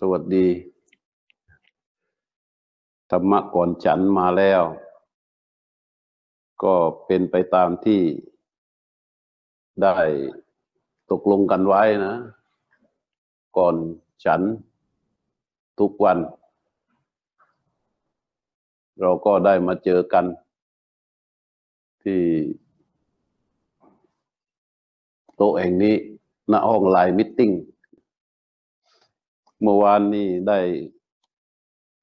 สวัสดี ธรรมะก่อนฉันมาแล้ว ก็เป็นไปตามที่ได้ตกลงกันไว้นะ ก่อนฉันทุกวัน เราก็ได้มาเจอกัน ที่โต๊ะแห่งนี้ณห้องไลน์มิทติ้ง เมื่อวานนี้ได้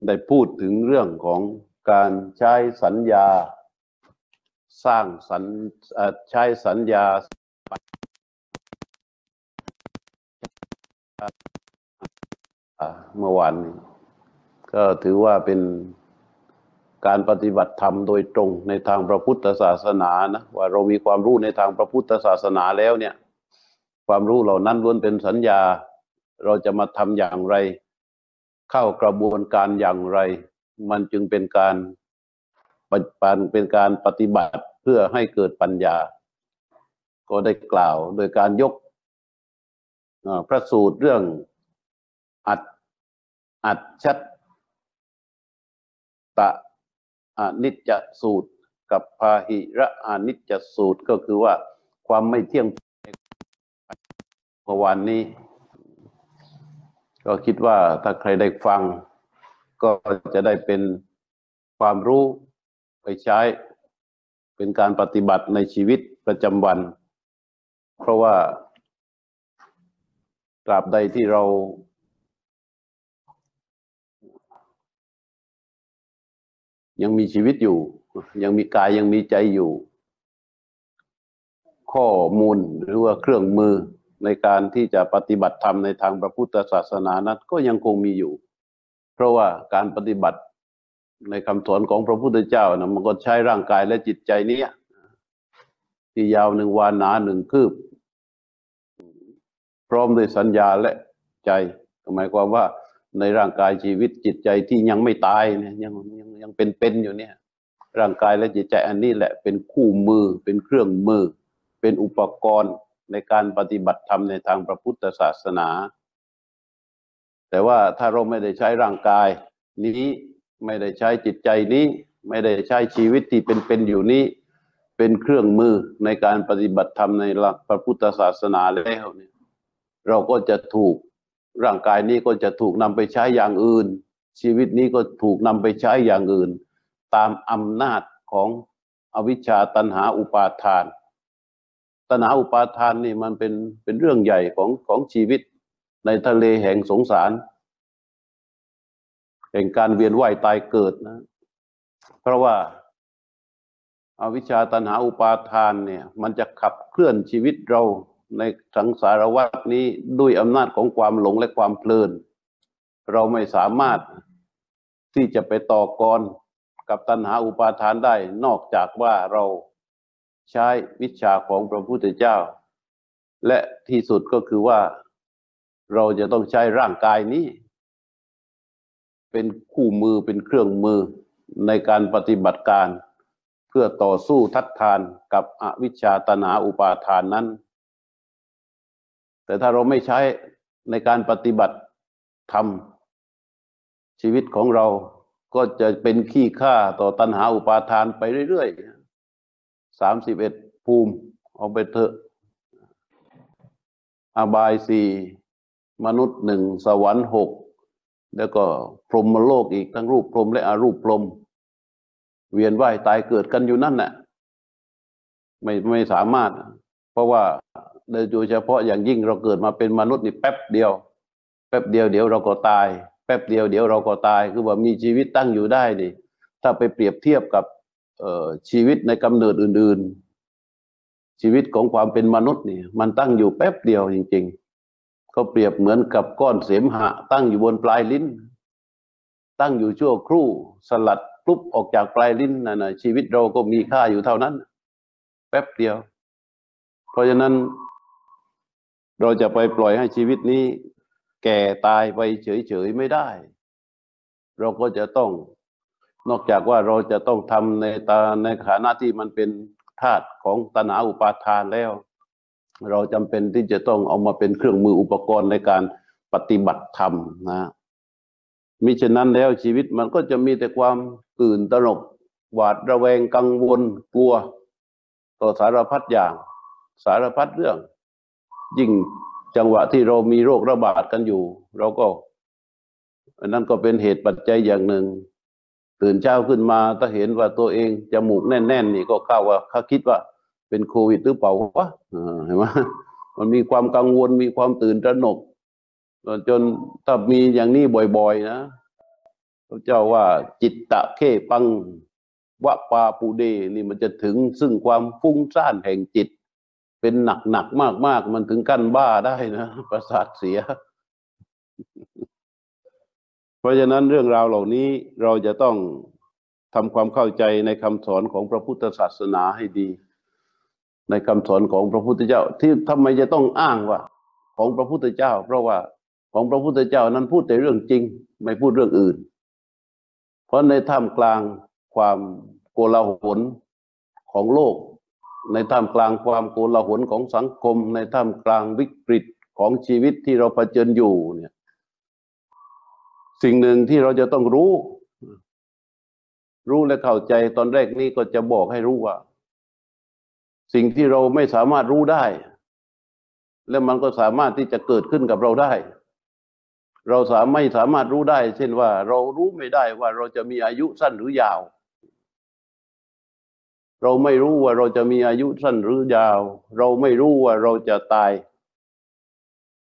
ได้พูดถึงเรื่องของการใช้สัญญาสร้างสัญใช้สัญญาอ่าเมื่อวานนี้ ก็ถือว่าเป็นการปฏิบัติธรรมโดยตรงในทางพระพุทธศาสนานะว่าเรามีความรู้ในทางพระพุทธศาสนาแล้วเนี่ย ความรู้เหล่านั้นล้วนเป็นสัญญา เราจะมาทำอย่างไร เข้ากระบวนการอย่างไร มันจึงเป็นการปฏิบัติเป็นการปฏิบัติเพื่อให้เกิดปัญญา ก็ได้กล่าวโดยการยกพระสูตรเรื่องอัดอัดชัดตะอนิจจสูตร กับพาหิระอนิจจสูตรก็คือว่าความไม่เที่ยงเมื่อวานนี้ ก็คิดว่าถ้าใครได้ฟัง ก็จะได้เป็นความรู้ไปใช้ เป็นการปฏิบัติในชีวิตประจำวัน เพราะว่าตราบใดที่เรา ยังมีชีวิตอยู่ ยังมีกายยังมีใจอยู่ ข้อมูลหรือว่าเครื่องมือ ในการที่จะปฏิบัติธรรมในทางพระพุทธศาสนานั้นก็ยังคงมีอยู่ เพราะว่าการปฏิบัติในคำสอนของพระพุทธเจ้านะมันก็ใช้ร่างกายและจิตใจนี้ที่ยาวหนึ่งวานหนาหนึ่งคืบ พร้อมด้วยสัญญาและใจหมายความว่าในร่างกายชีวิตจิตใจที่ยังไม่ตายเนี่ยยังยังยังเป็นเป็นอยู่เนี่ย ร่างกายและจิตใจอันนี้แหละเป็นคู่มือเป็นเครื่องมือ เป็นอุปกรณ์ ในการปฏิบัติธรรมในทางพระพุทธศาสนา แต่ว่าถ้าเราไม่ได้ใช้ร่างกาย นี้ไม่ได้ใช้จิตใจนี้ ไม่ได้ใช้ชีวิตที่เป็นเป็นอยู่นี้ เป็นเครื่องมือในการปฏิบัติธรรมในหลักพระพุทธศาสนาแล้วเนี่ยเราก็จะถูกร่างกายนี้ก็จะถูกนำไปใช้อย่างอื่น ชีวิตนี้ก็ถูกนำไปใช้อย่างอื่น ตามอำนาจของอวิชชาตันหาอุปาทาน ตัณหาอุปาทานนี่มันเป็นเป็นเรื่องใหญ่ของของชีวิตในทะเลแห่งสงสาร แห่งการเวียนว่ายตายเกิดนะ เพราะว่าอาวิชชาตันหาอุปาทานเนี่ย มันจะขับเคลื่อนชีวิตเราในสังสารวัฏนี้ด้วยอำนาจของความหลงและความเพลิน เราไม่สามารถที่จะไปต่อกรกับตัณหาอุปาทานได้ นอกจากว่าเรา ใช้วิชาของพระพุทธเจ้า และที่สุดก็คือว่าเราจะต้องใช้ร่างกายนี้ เป็นคู่มือเป็นเครื่องมือในการปฏิบัติการ เพื่อต่อสู้ทัดทานกับอวิชชาตนาอุปาทานนั้น แต่ถ้าเราไม่ใช้ในการปฏิบัติธรรมชีวิตของเราก็จะเป็นขี้ข้าต่อตัณหาอุปาทานไปเรื่อยๆ สามสิบเอ็ดภูมิ เอาไปเถอะ อบายสี่มนุษย์หนึ่งสวรรค์หกแล้วก็พรหมโลกอีกทั้งรูปพรหมและอรูปพรหมเวียนว่ายตายเกิดกันอยู่นั่นแหละไม่ไม่สามารถ เพราะว่าโดยเฉพาะอย่างยิ่งเราเกิดมาเป็นมนุษย์นี่แป๊บเดียว แป๊บเดียวเดี๋ยวเราก็ตาย แป๊บเดียวเดี๋ยวเราก็ตาย คือว่ามีชีวิตตั้งอยู่ได้ดิถ้าไปเปรียบเทียบกับ ชีวิตในกำเนิดอื่น ๆ ชีวิตของความเป็นมนุษย์นี่มันตั้งอยู่แป๊บเดียวจริงๆก็เปรียบเหมือนกับก้อนเสมหะ ตั้งอยู่บนปลายลิ้น ตั้งอยู่ชั่วครู่สลัดปุ๊บออกจากปลายลิ้นนั่นนะชีวิตเราก็มีค่าอยู่เท่านั้น แป๊บเดียว เพราะฉะนั้น เราจะไปปล่อยให้ชีวิตนี้ แก่ตายไปเฉยๆไม่ได้ เราก็จะต้อง นอกจากว่าเราจะต้องทำในตาในฐานะที่มันเป็นธาตุของตนาอุปาทานแล้ว เราจำเป็นที่จะต้องเอามาเป็นเครื่องมืออุปกรณ์ในการปฏิบัติธรรมนะมิฉะนั้นแล้วชีวิตมันก็จะมีแต่ความตื่นตระหนกหวาดระแวงกังวลกลัว ต่อสารพัดอย่างสารพัดเรื่อง ยิ่งจังหวะที่เรามีโรคระบาดกันอยู่ เราก็อันนั้นก็เป็นเหตุปัจจัยอย่างหนึ่ง ตื่นเช้าขึ้นมาถ้าเห็นว่าตัวเองจมูกแน่นๆนี่ก็เข้าว่าเขาคิดว่าเป็นโควิดหรือเปล่าวะเห็นไหมมันมีความกังวลมีความตื่นตระหนก จนถ้ามีอย่างนี้บ่อยๆนะพระเจ้าว่าจิตตะเข้ปังวะปาปูเดนี่มันจะถึงซึ่งความฟุ้งซ่านแห่งจิต เป็นหนักหนักมากมากๆมันถึงกั้นบ้าได้นะ ประสาทเสีย เพราะฉะนั้นเรื่องราวเหล่านี้เราจะต้องทำความเข้าใจในคำสอนของพระพุทธศาสนาให้ดี ในคำสอนของพระพุทธเจ้า ที่ทำไมจะต้องอ้างว่า ของพระพุทธเจ้า เพราะว่าของพระพุทธเจ้านั้นพูดแต่เรื่องจริง ไม่พูดเรื่องอื่น เพราะในท่ามกลางความโกลาหลของโลก ในท่ามกลางความโกลาหลของสังคม ในท่ามกลางวิกฤตของชีวิตที่เราเผชิญอยู่เนี่ย สิ่งหนึ่งที่เราจะต้องรู้ รู้และเข้าใจตอนแรกนี้ก็จะบอกให้รู้ว่า สิ่งที่เราไม่สามารถรู้ได้ และมันก็สามารถที่จะเกิดขึ้นกับเราได้ เราสามไม่สามารถรู้ได้ เช่นว่า เรารู้ไม่ได้ว่าเราจะมีอายุสั้นหรือยาว เราไม่รู้ว่าเราจะมีอายุสั้นหรือยาว เราไม่รู้ว่าเราจะตาย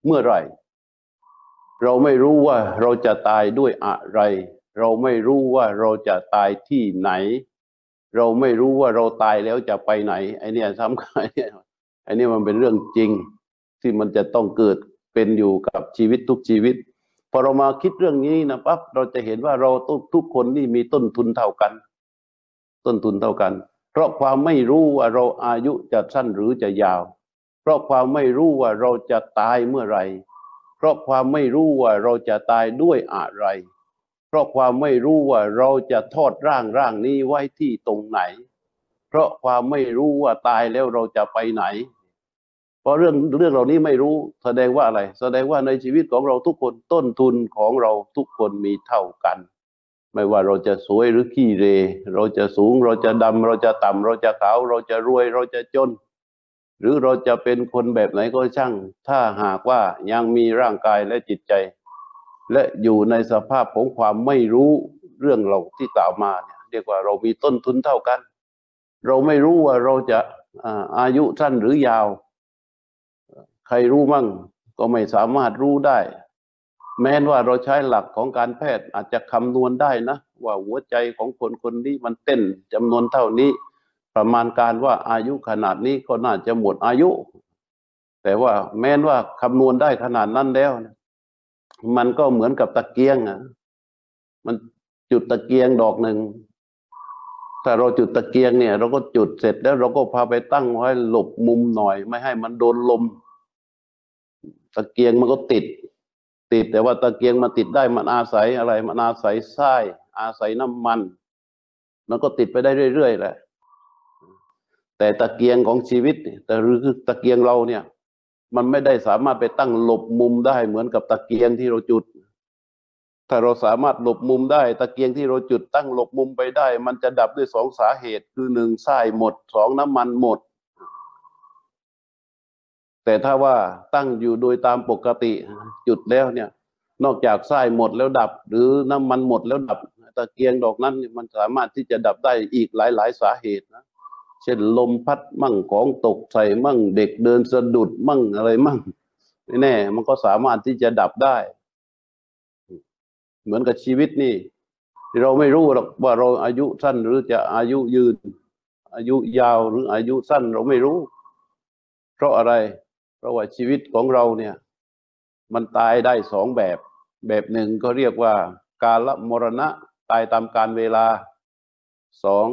เมื่อไหร่ เราไม่รู้ว่าเราจะตายด้วยอะไร เราไม่รู้ว่าเราจะตายที่ไหน เราไม่รู้ว่าเราตายแล้วจะไปไหนไอเนี่ยสำคัญไอเนี่ยมันเป็นเรื่องจริง ที่มันจะต้องเกิดเป็นอยู่กับชีวิตทุกชีวิตพอเรามาคิดเรื่องนี้นะปั๊บเราจะเห็นว่าเราทุกทุกคนนี่มีต้นทุนเท่ากัน ต้นทุนเท่ากัน เพราะความไม่รู้ว่าเราอายุจะสั้นหรือจะยาว เพราะความไม่รู้ว่าเราจะตายเมื่อไหร่ เพราะความไม่รู้ว่าเราจะตายด้วยอะไร เพราะความไม่รู้ว่าเราจะทอดร่างร่างนี้ไว้ที่ตรงไหน เพราะความไม่รู้ว่าตายแล้วเราจะไปไหน เพราะเรื่องเรื่องเหล่านี้ไม่รู้แสดงว่าอะไร แสดงว่าในชีวิตของเราทุกคนต้นทุนของเราทุกคนมีเท่ากัน ไม่ว่าเราจะสวยหรือขี้เร เราจะสูงเราจะดำเราจะต่ำเราจะขาวเราจะรวยเราจะจน หรือเราจะเป็นคนแบบไหนก็ช่าง ถ้าหากว่ายังมีร่างกายและจิตใจ และอยู่ในสภาพของความไม่รู้เรื่องเราที่กล่าวมาเนี่ยเรียกว่าเรามีต้นทุนเท่ากัน เราไม่รู้ว่าเราจะอาอายุสั้นหรือยาว ใครรู้มั่งก็ไม่สามารถรู้ได้ แม้นว่าเราใช้หลักของการแพทย์อาจจะคำนวณได้นะ ว่าหัวใจของคนคนนี้มันเต้นจำนวนเท่านี้ ประมาณการว่าอายุขนาดนี้ก็น่าจะหมดอายุ แต่ว่าแม้นว่าคำนวณได้ขนาดนั้นแล้วนะมันก็เหมือนกับตะเกียงอะ มันจุดตะเกียงดอกหนึ่งถ้าเราจุดตะเกียงเนี่ย เราก็จุดเสร็จแล้วเราก็พาไปตั้งไว้หลบมุมหน่อย ไม่ให้มันโดนลม ตะเกียงมันก็ติด ติดแต่ว่าตะเกียงมันติดได้มันอาศัยอะไร มันอาศัยไส้อาศัยน้ำมัน มันก็ติดไปได้เรื่อยๆแหละ แต่ตะเกียงของชีวิตแต่หรือตะเกียงเราเนี่ย มันไม่ได้สามารถไปตั้งหลบมุมได้เหมือนกับตะเกียงที่เราจุด ถ้าเราสามารถหลบมุมได้ ตะเกียงที่เราจุดตั้งหลบมุมไปได้ มันจะดับด้วยสองสาเหตุคือหนึ่งทรายหมดสองน้ำมันหมด แต่ถ้าว่าตั้งอยู่โดยตามปกติจุดแล้วเนี่ย นอกจากทรายหมดแล้วดับ หรือน้ำมันหมดแล้วดับ ตะเกียงดอกนั้นมันสามารถที่จะดับได้อีกหลาย ๆ สาเหตุนะ เช่นลมพัดมั่งของตกใส่มั่งเด็กเดินสะดุดมั่งอะไรมั่งไม่แน่มันก็สามารถที่จะดับได้ เหมือนกับชีวิตนี่ เราไม่รู้หรอกว่าเราอายุสั้นหรือจะอายุยืน อายุยาวหรืออายุสั้นเราไม่รู้ เพราะอะไร เพราะว่าชีวิตของเราเนี่ย มันตายได้สองแบบ แบบหนึ่งก็เรียกว่า กาลมรณะตายตามการเวลาสอง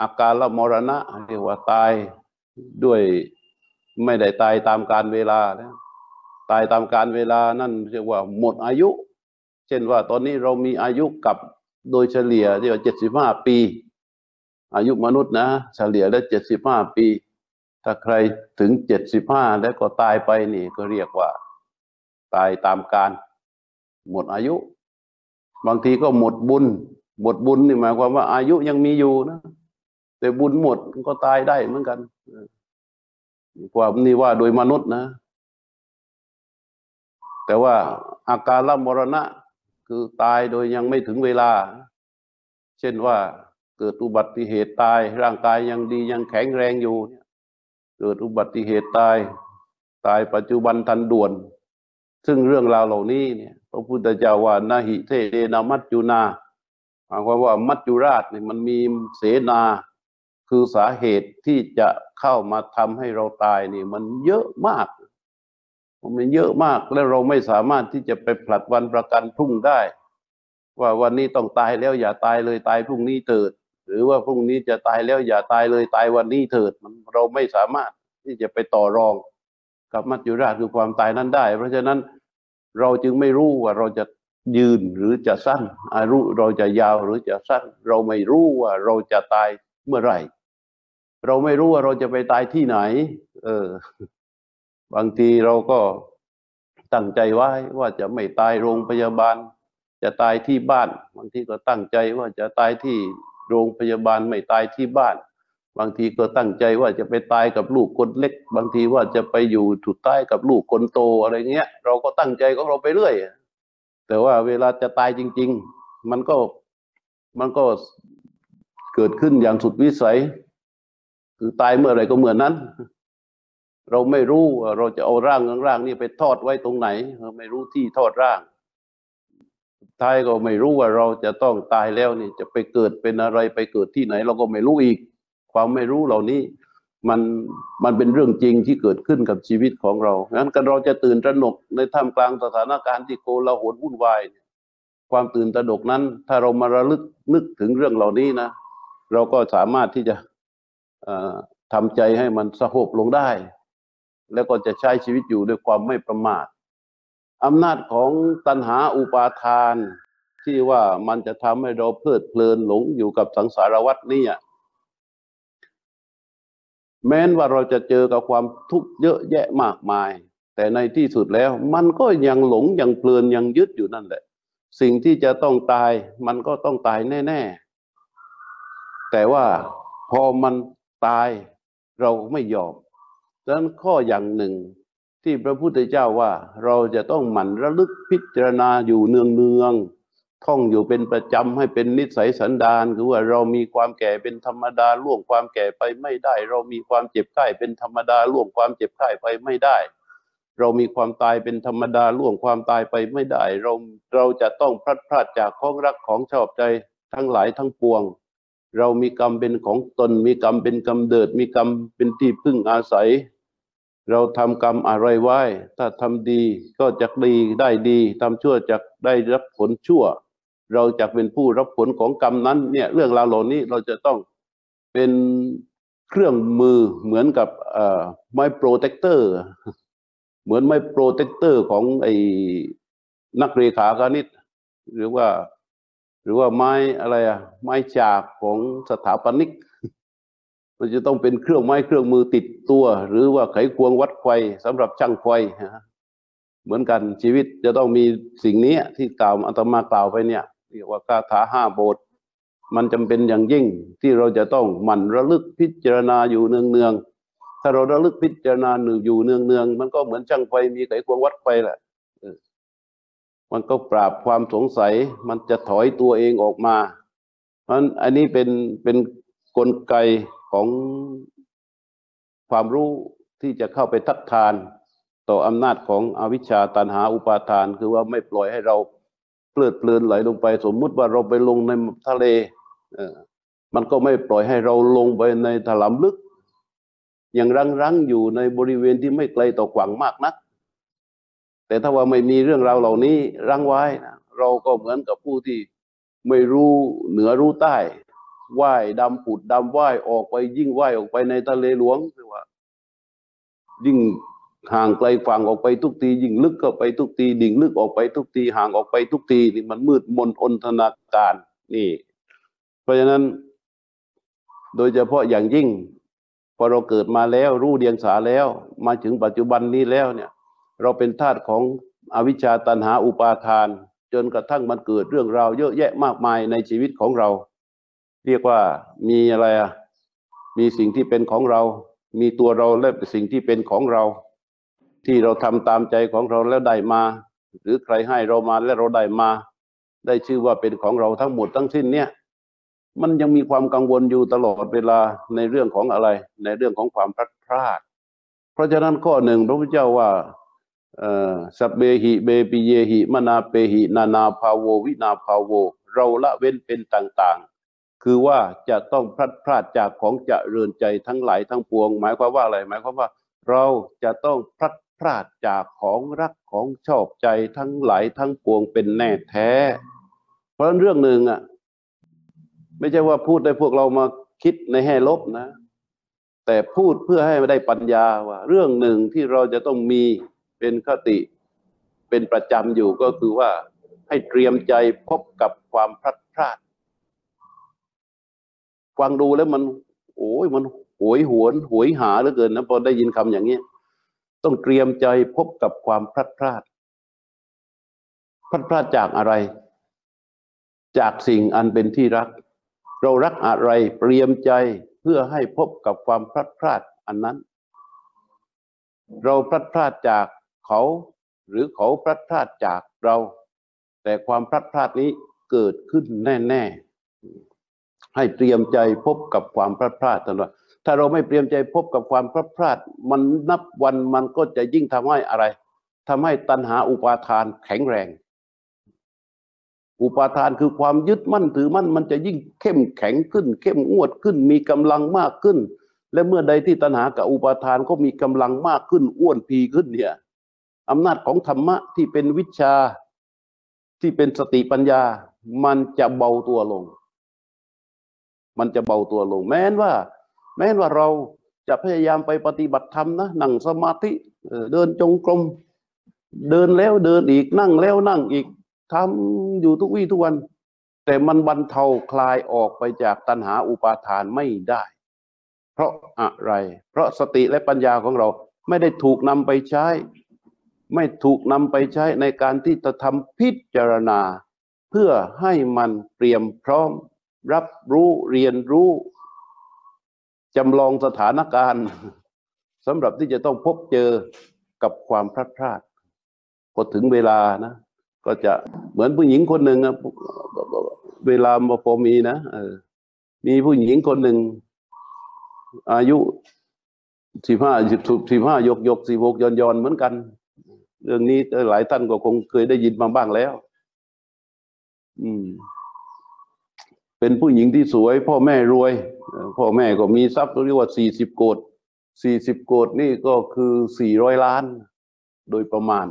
อาการละมรณะเรียกว่าตายด้วยไม่ได้ตายตามการเวลาตายตามการเวลานั่นเรียกว่าหมดอายุ เช่นว่าตอนนี้เรามีอายุกับโดยเฉลี่ยเรียกว่าเจ็ดสิบห้าปี อายุมนุษย์นะ เฉลี่ยแล้วเจ็ดสิบห้าปี ถ้าใครถึงเจ็ดสิบห้าแล้วก็ตายไปนี่ก็เรียกว่า ตายตามการ หมดอายุ บางทีก็หมดบุญ หมดบุญนี่หมายความว่าอายุยังมีอยู่นะ แต่บุญหมดก็ตายได้เหมือนกันความนี่ว่าโดยมนุษย์นะ แต่ว่าอาการละมรณะ คือตายโดยยังไม่ถึงเวลา เช่นว่าเกิดอุบัติเหตุตาย ร่างกายยังดียังแข็งแรงอยู่ เกิดอุบัติเหตุตาย ตายปัจจุบันทันด่วน ซึ่งเรื่องราวเหล่านี้เนี่ยพระพุทธเจ้าว่านาหิเทเดนามัจจุนาหมายความว่ามัจจุราชเนี่ยมันมีเสนา คือสาเหตุที่จะเข้ามาทำให้เราตายนี่ มันเยอะมาก มันเยอะมากแล้วเราไม่สามารถที่จะไปผลัดวันประกันพรุ่งได้ ว่าวันนี้ต้องตายแล้วอย่าตายเลยตายพรุ่งนี้เถิด หรือว่าพรุ่งนี้จะตายแล้วอย่าตายเลยตายวันนี้เถิดมันเราไม่สามารถที่จะไปต่อรองกับมัจจุราชคือความตายนั้นได้ เพราะฉะนั้นเราจึงไม่รู้ว่าเราจะยืนหรือจะสั้น อายุเราจะยาวหรือจะสั้น เราไม่รู้ว่าเราจะตายเมื่อไหร่ เราไม่รู้ว่าเราจะไปตายที่ไหน เออ บางทีเราก็ตั้งใจไว้ว่าจะไม่ตายโรงพยาบาล จะตายที่บ้าน บางทีก็ตั้งใจว่าจะตายที่โรงพยาบาลไม่ตายที่บ้าน บางทีก็ตั้งใจว่าจะไปตายกับลูกคนเล็ก บางทีว่าจะไปอยู่ถุดใต้กับลูกคนโตอะไรเงี้ย เราก็ตั้งใจของเราไปเรื่อย แต่ว่าเวลาจะตายจริง ๆ มันก็มันก็เกิดขึ้นอย่างสุดวิสัย คือตายเมื่อไรก็เหมือนนั้น เราไม่รู้ว่าเราจะเอาร่างร่างนี้ไปทอดไว้ตรงไหนเราไม่รู้ที่ทอดร่างท้ายก็ไม่รู้ว่าเราจะต้องตายแล้วนี่จะไปเกิดเป็นอะไรไปเกิดที่ไหน เราก็ไม่รู้อีก ความไม่รู้เหล่านี้ มันมันเป็นเรื่องจริงที่เกิดขึ้นกับชีวิตของเรางั้นก็เราจะตื่นตระหนกในท่ามกลางสถานการณ์ที่โกลาหลวุ่นวายเนี่ยความตื่นตระหนกนั้น ถ้าเรามาระลึกนึกถึงเรื่องเหล่านี้นะเราก็สามารถที่จะ ทำใจให้มันสงบลงได้ แล้วก็จะใช้ชีวิตอยู่ด้วยความไม่ประมาทอำนาจของตัณหาอุปาทาน ที่ว่ามันจะทำให้เราเพลิดเพลินหลงอยู่กับสังสารวัฏนี่แม้นว่าเราจะเจอกับความทุกข์เยอะแยะมากมาย แต่ในที่สุดแล้ว มันก็ยังหลงยังเพลินยังยึดอยู่นั่นแหละ สิ่งที่จะต้องตาย มันก็ต้องตายแน่ ๆ แต่ว่าพอมัน ตายเราไม่ยอมดังนั้นข้ออย่างหนึ่งที่พระพุทธเจ้าว่าเราจะต้องหมั่นระลึกพิจารณาอยู่เนืองเนืองท่องอยู่เป็นประจำให้เป็นนิสัยสันดานคือว่าเรามีความแก่เป็นธรรมดาล่วงความแก่ไปไม่ได้ เรามีความเจ็บไข้เป็นธรรมดาล่วงความเจ็บไข้ไปไม่ได้ เรามีความตายเป็นธรรมดาล่วงความตายไปไม่ได้ เราเราจะต้องพลัดพรากจากของรักของชอบใจทั้งหลายทั้งปวง เรามีกรรมเป็นของตน มีกรรมเป็นกำเดิด มีกรรมเป็นที่พึ่งอาศัย เราทำกรรมอะไรไว้ ถ้าทำดีก็จะดีได้ดีทำชั่วจะได้รับผลชั่ว เราจะเป็นผู้รับผลของกรรมนั้น เนี่ยเรื่องราวเหล่านี้เราจะต้องเป็นเครื่องมือเหมือนกับไม้ protractor เหมือนไม้ protractor ของไอ้นักเรขาคณิตหรือว่า หรือว่าไม้อะไรอะไม้ฉากของสถาปนิก มันจะต้องเป็นเครื่องไม้เครื่องมือติดตัว หรือว่าไขควงวัดไฟสำหรับช่างไฟเหมือนกันชีวิตจะต้องมีสิ่งนี้ที่กล่าวอาตมากล่าวไปเนี่ยเรียกว่าคาถาห้าบท มันจำเป็นอย่างยิ่งที่เราจะต้องหมั่นระลึกพิจารณาอยู่เนืองเนืองถ้าเราระลึกพิจารณาหนึ่งอยู่เนืองเนืองมันก็เหมือนช่างไฟมีไขควงวัดไฟแหละ มันก็ปราบความสงสัย มันจะถอยตัวเองออกมา เพราะอันนี้เป็นเป็นนกลไกของความรู้ที่จะเข้าไปทัดทาน ต่ออำนาจของอวิชชาตันหาอุปาทาน คือว่าไม่ปล่อยให้เราเพลิดเพลินไหลลงไป สมมุติว่าเราไปลงในทะเลเออมันก็ไม่ปล่อยให้เราลงไปในถลำลึก ยังรังรังอยู่ในบริเวณที่ไม่ไกลต่อกว่างมากนัก แต่ถ้าว่าไม่มีเรื่องราวเหล่านี้รังไว้นะเราก็เหมือนกับผู้ที่ไม่รู้เหนือรู้ใต้ว่ายดำผุดดำว่ายออกไปยิ่งว่ายออกไปในทะเลหลวงคือว่า ยิ่งห่างไกลฝั่งออกไปทุกที ยิ่งลึกเข้าไปทุกทีดิ่งลึกออกไปทุกทีห่างออกไปทุกทีนี่มันมืดมนอนทนาการนี่ เพราะฉะนั้น โดยเฉพาะอย่างยิ่งพอเราเกิดมาแล้วรู้เดียงสาแล้ว มาถึงปัจจุบันนี้แล้วเนี่ย เราเป็นทาสของอวิชชาตันหาอุปาทาน จนกระทั่งมันเกิดเรื่องราวเยอะแยะมากมายในชีวิตของเรา เรียกว่ามีอะไรอะมีสิ่งที่เป็นของเรา มีตัวเราและสิ่งที่เป็นของเรา ที่เราทำตามใจของเราแล้วได้มา หรือใครให้เรามาแล้วเราได้มา ได้ชื่อว่าเป็นของเราทั้งหมดทั้งสิ้นเนี่ย มันยังมีความกังวลอยู่ตลอดเวลาในเรื่องของอะไร ในเรื่องของความพลัดพรากเพราะฉะนั้นข้อหนึ่งพระพุทธเจ้าว่า สัพเบหิเบปิเยหิมนาเปหินานาภาโววินาภาโว เราละเว้นเป็นต่างๆ คือว่าจะต้องพลัดพรากจากของจะเรือนใจทั้งหลายทั้งปวง หมายความว่าอะไรหมายความว่า เราจะต้องพลัดพรากจากของรักของชอบใจทั้งหลายทั้งปวงเป็นแน่แท้ เพราะนั้นเรื่องหนึ่งอะ ไม่ใช่ว่าพูดได้พวกเรามาคิดในแง่ลบนะ แต่พูดเพื่อให้ได้ปัญญาว่า เรื่องหนึ่งที่เราจะต้องมี เป็นคติเป็นประจำอยู่ก็คือว่าให้เตรียมใจพบกับความพลัดพรากฟังดูแล้วมัน โอ้ยมันโหยหวนโหยหาเหลือเกินนะพอได้ยินคำอย่างนี้ต้องเตรียมใจพบกับความพลัดพรากพลัดพรากจากอะไร จากสิ่งอันเป็นที่รัก เรารักอะไรเตรียมใจเพื่อให้พบกับความพลัดพรากอันนั้น เราพลัดพรากจาก เขาหรือเขาพลัดพรากจากเรา แต่ความพลัดพรากนี้เกิดขึ้นแน่ๆ ให้เตรียมใจพบกับความพลัดพรากตลอดถ้าเราไม่เตรียมใจพบกับความพลัดพรากมันนับวันมันก็จะยิ่งทำให้อะไรทำให้ตัณหาอุปาทานแข็งแรง อุปาทานคือความยึดมั่นถือมั่นมันจะยิ่งเข้มแข็งขึ้น เข้มงวดขึ้น มีกำลังมากขึ้น และเมื่อใดที่ตัณหากับอุปาทานก็มีกำลังมากขึ้นอ้วนพีขึ้นเนี่ย อำนาจของธรรมะที่เป็นวิชาที่เป็นสติปัญญา มันจะเบาตัวลง มันจะเบาตัวลง แม้นว่า แม้นว่าเราจะพยายามไปปฏิบัติธรรมนะนั่งสมาธิเออเดินจงกรมเดินแล้วเดินอีกนั่งแล้วนั่งอีกทำอยู่ทุกวี่ทุกวัน แต่มันบรรเทาคลายออกไปจากตัณหาอุปาทานไม่ได้ เพราะอะไร เพราะสติและปัญญาของเราไม่ได้ถูกนำไปใช้ ไม่ถูกนำไปใช้ในการที่จะทำพิจารณา เพื่อให้มันเตรียมพร้อม รับรู้เรียนรู้จำลองสถานการณ์สำหรับที่จะต้องพบเจอกับความพลาดพลาดพอถึงเวลานะ ก็จะเหมือนผู้หญิงคนหนึ่งอะเวลามาพอมีนะเออมีผู้หญิงคนหนึ่ง อายุสิบห้าสิบสิบห้ายกยกสิบหกยอนยอนเหมือนกัน เรื่องนี้หลายท่านก็คงเคยได้ยินมาบ้างแล้ว อืม เป็นผู้หญิงที่สวย พ่อแม่รวย พ่อแม่ก็มีทรัพย์เรียกว่าสี่สิบโกดสี่สิบโกดนี่ก็คือสี่ร้อยล้าน โดยประมาณ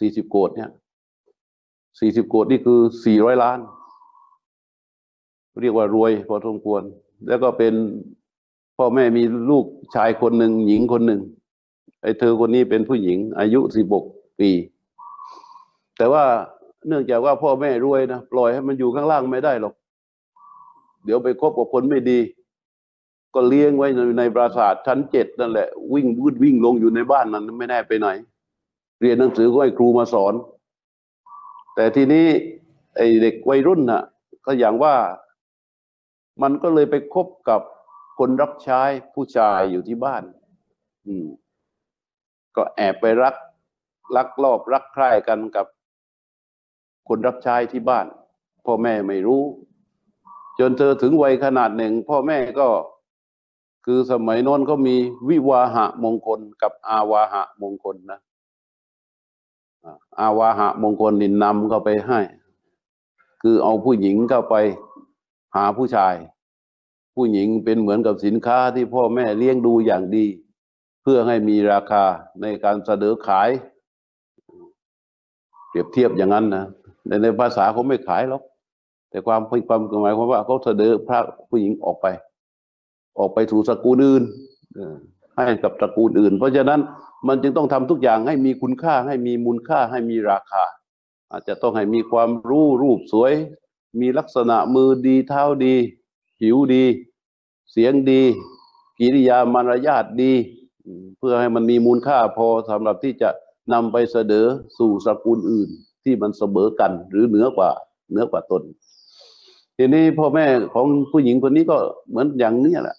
สี่สิบโกดเนี่ยสี่สิบโกดนี่คือสี่ร้อยล้าน เรียกว่ารวยพอสมควร แล้วก็เป็นพ่อแม่มีลูกชายคนหนึ่งหญิงคนหนึ่ง ไอ้เธอคนนี้เป็นผู้หญิง อายุสิบกปี แต่ว่าเนื่องจากว่าพ่อแม่รวยนะปล่อยให้มันอยู่ข้างล่างไม่ได้หรอก เดี๋ยวไปคบกับคนไม่ดี ก็เลี้ยงไว้ในในปราสาทชั้นเจ็ดนั่นแหละ วิ่งวืดวิ่งลงอยู่ในบ้านนั้นไม่แน่ไปไหน เรียนหนังสือก็ให้ครูมาสอน แต่ทีนี้ ไอเด็กวัยรุ่นน่ะ ก็อย่างว่ามันก็เลยไปคบกับคนรับใช้ผู้ชายอยู่ที่บ้าน อืม ก็แอบไปรักลักลอบรักใคร่กันกับคนรับใช้ที่บ้าน พ่อแม่ไม่รู้ จนเธอถึงวัยขนาดหนึ่ง พ่อแม่ก็คือสมัยโน้นเขามีวิวาหะมงคลกับอาวาหะมงคลนะอาอาวาหะมงคลนินนำเข้าไปให้ คือเอาผู้หญิงเข้าไปหาผู้ชาย ผู้หญิงเป็นเหมือนกับสินค้าที่พ่อแม่เลี้ยงดูอย่างดี เพื่อให้มีราคาในการเสนอขาย เปรียบเทียบอย่างนั้นนะในในภาษาเขาไม่ขายหรอกแต่ความความหมายความว่าเขาเสนอพระผู้หญิงออกไป ออกไปถูสกุลอื่นให้กับตระกูลอื่น เพราะฉะนั้นมันจึงต้องทำทุกอย่างให้มีคุณค่าให้มีมูลค่าให้มีราคา อาจจะต้องให้มีความรู้รูปสวย มีลักษณะมือดีเท้าดี ผิวดี เสียงดี กิริยามารยาทดี เพื่อให้มันมีมูลค่าพอสำหรับที่จะนำไปเสนอสู่สกุลอื่นที่มันเสมอกันหรือเหนือกว่าเหนือกว่าตน ทีนี้พ่อแม่ของผู้หญิงคนนี้ก็เหมือนอย่างเนี้ยแหละ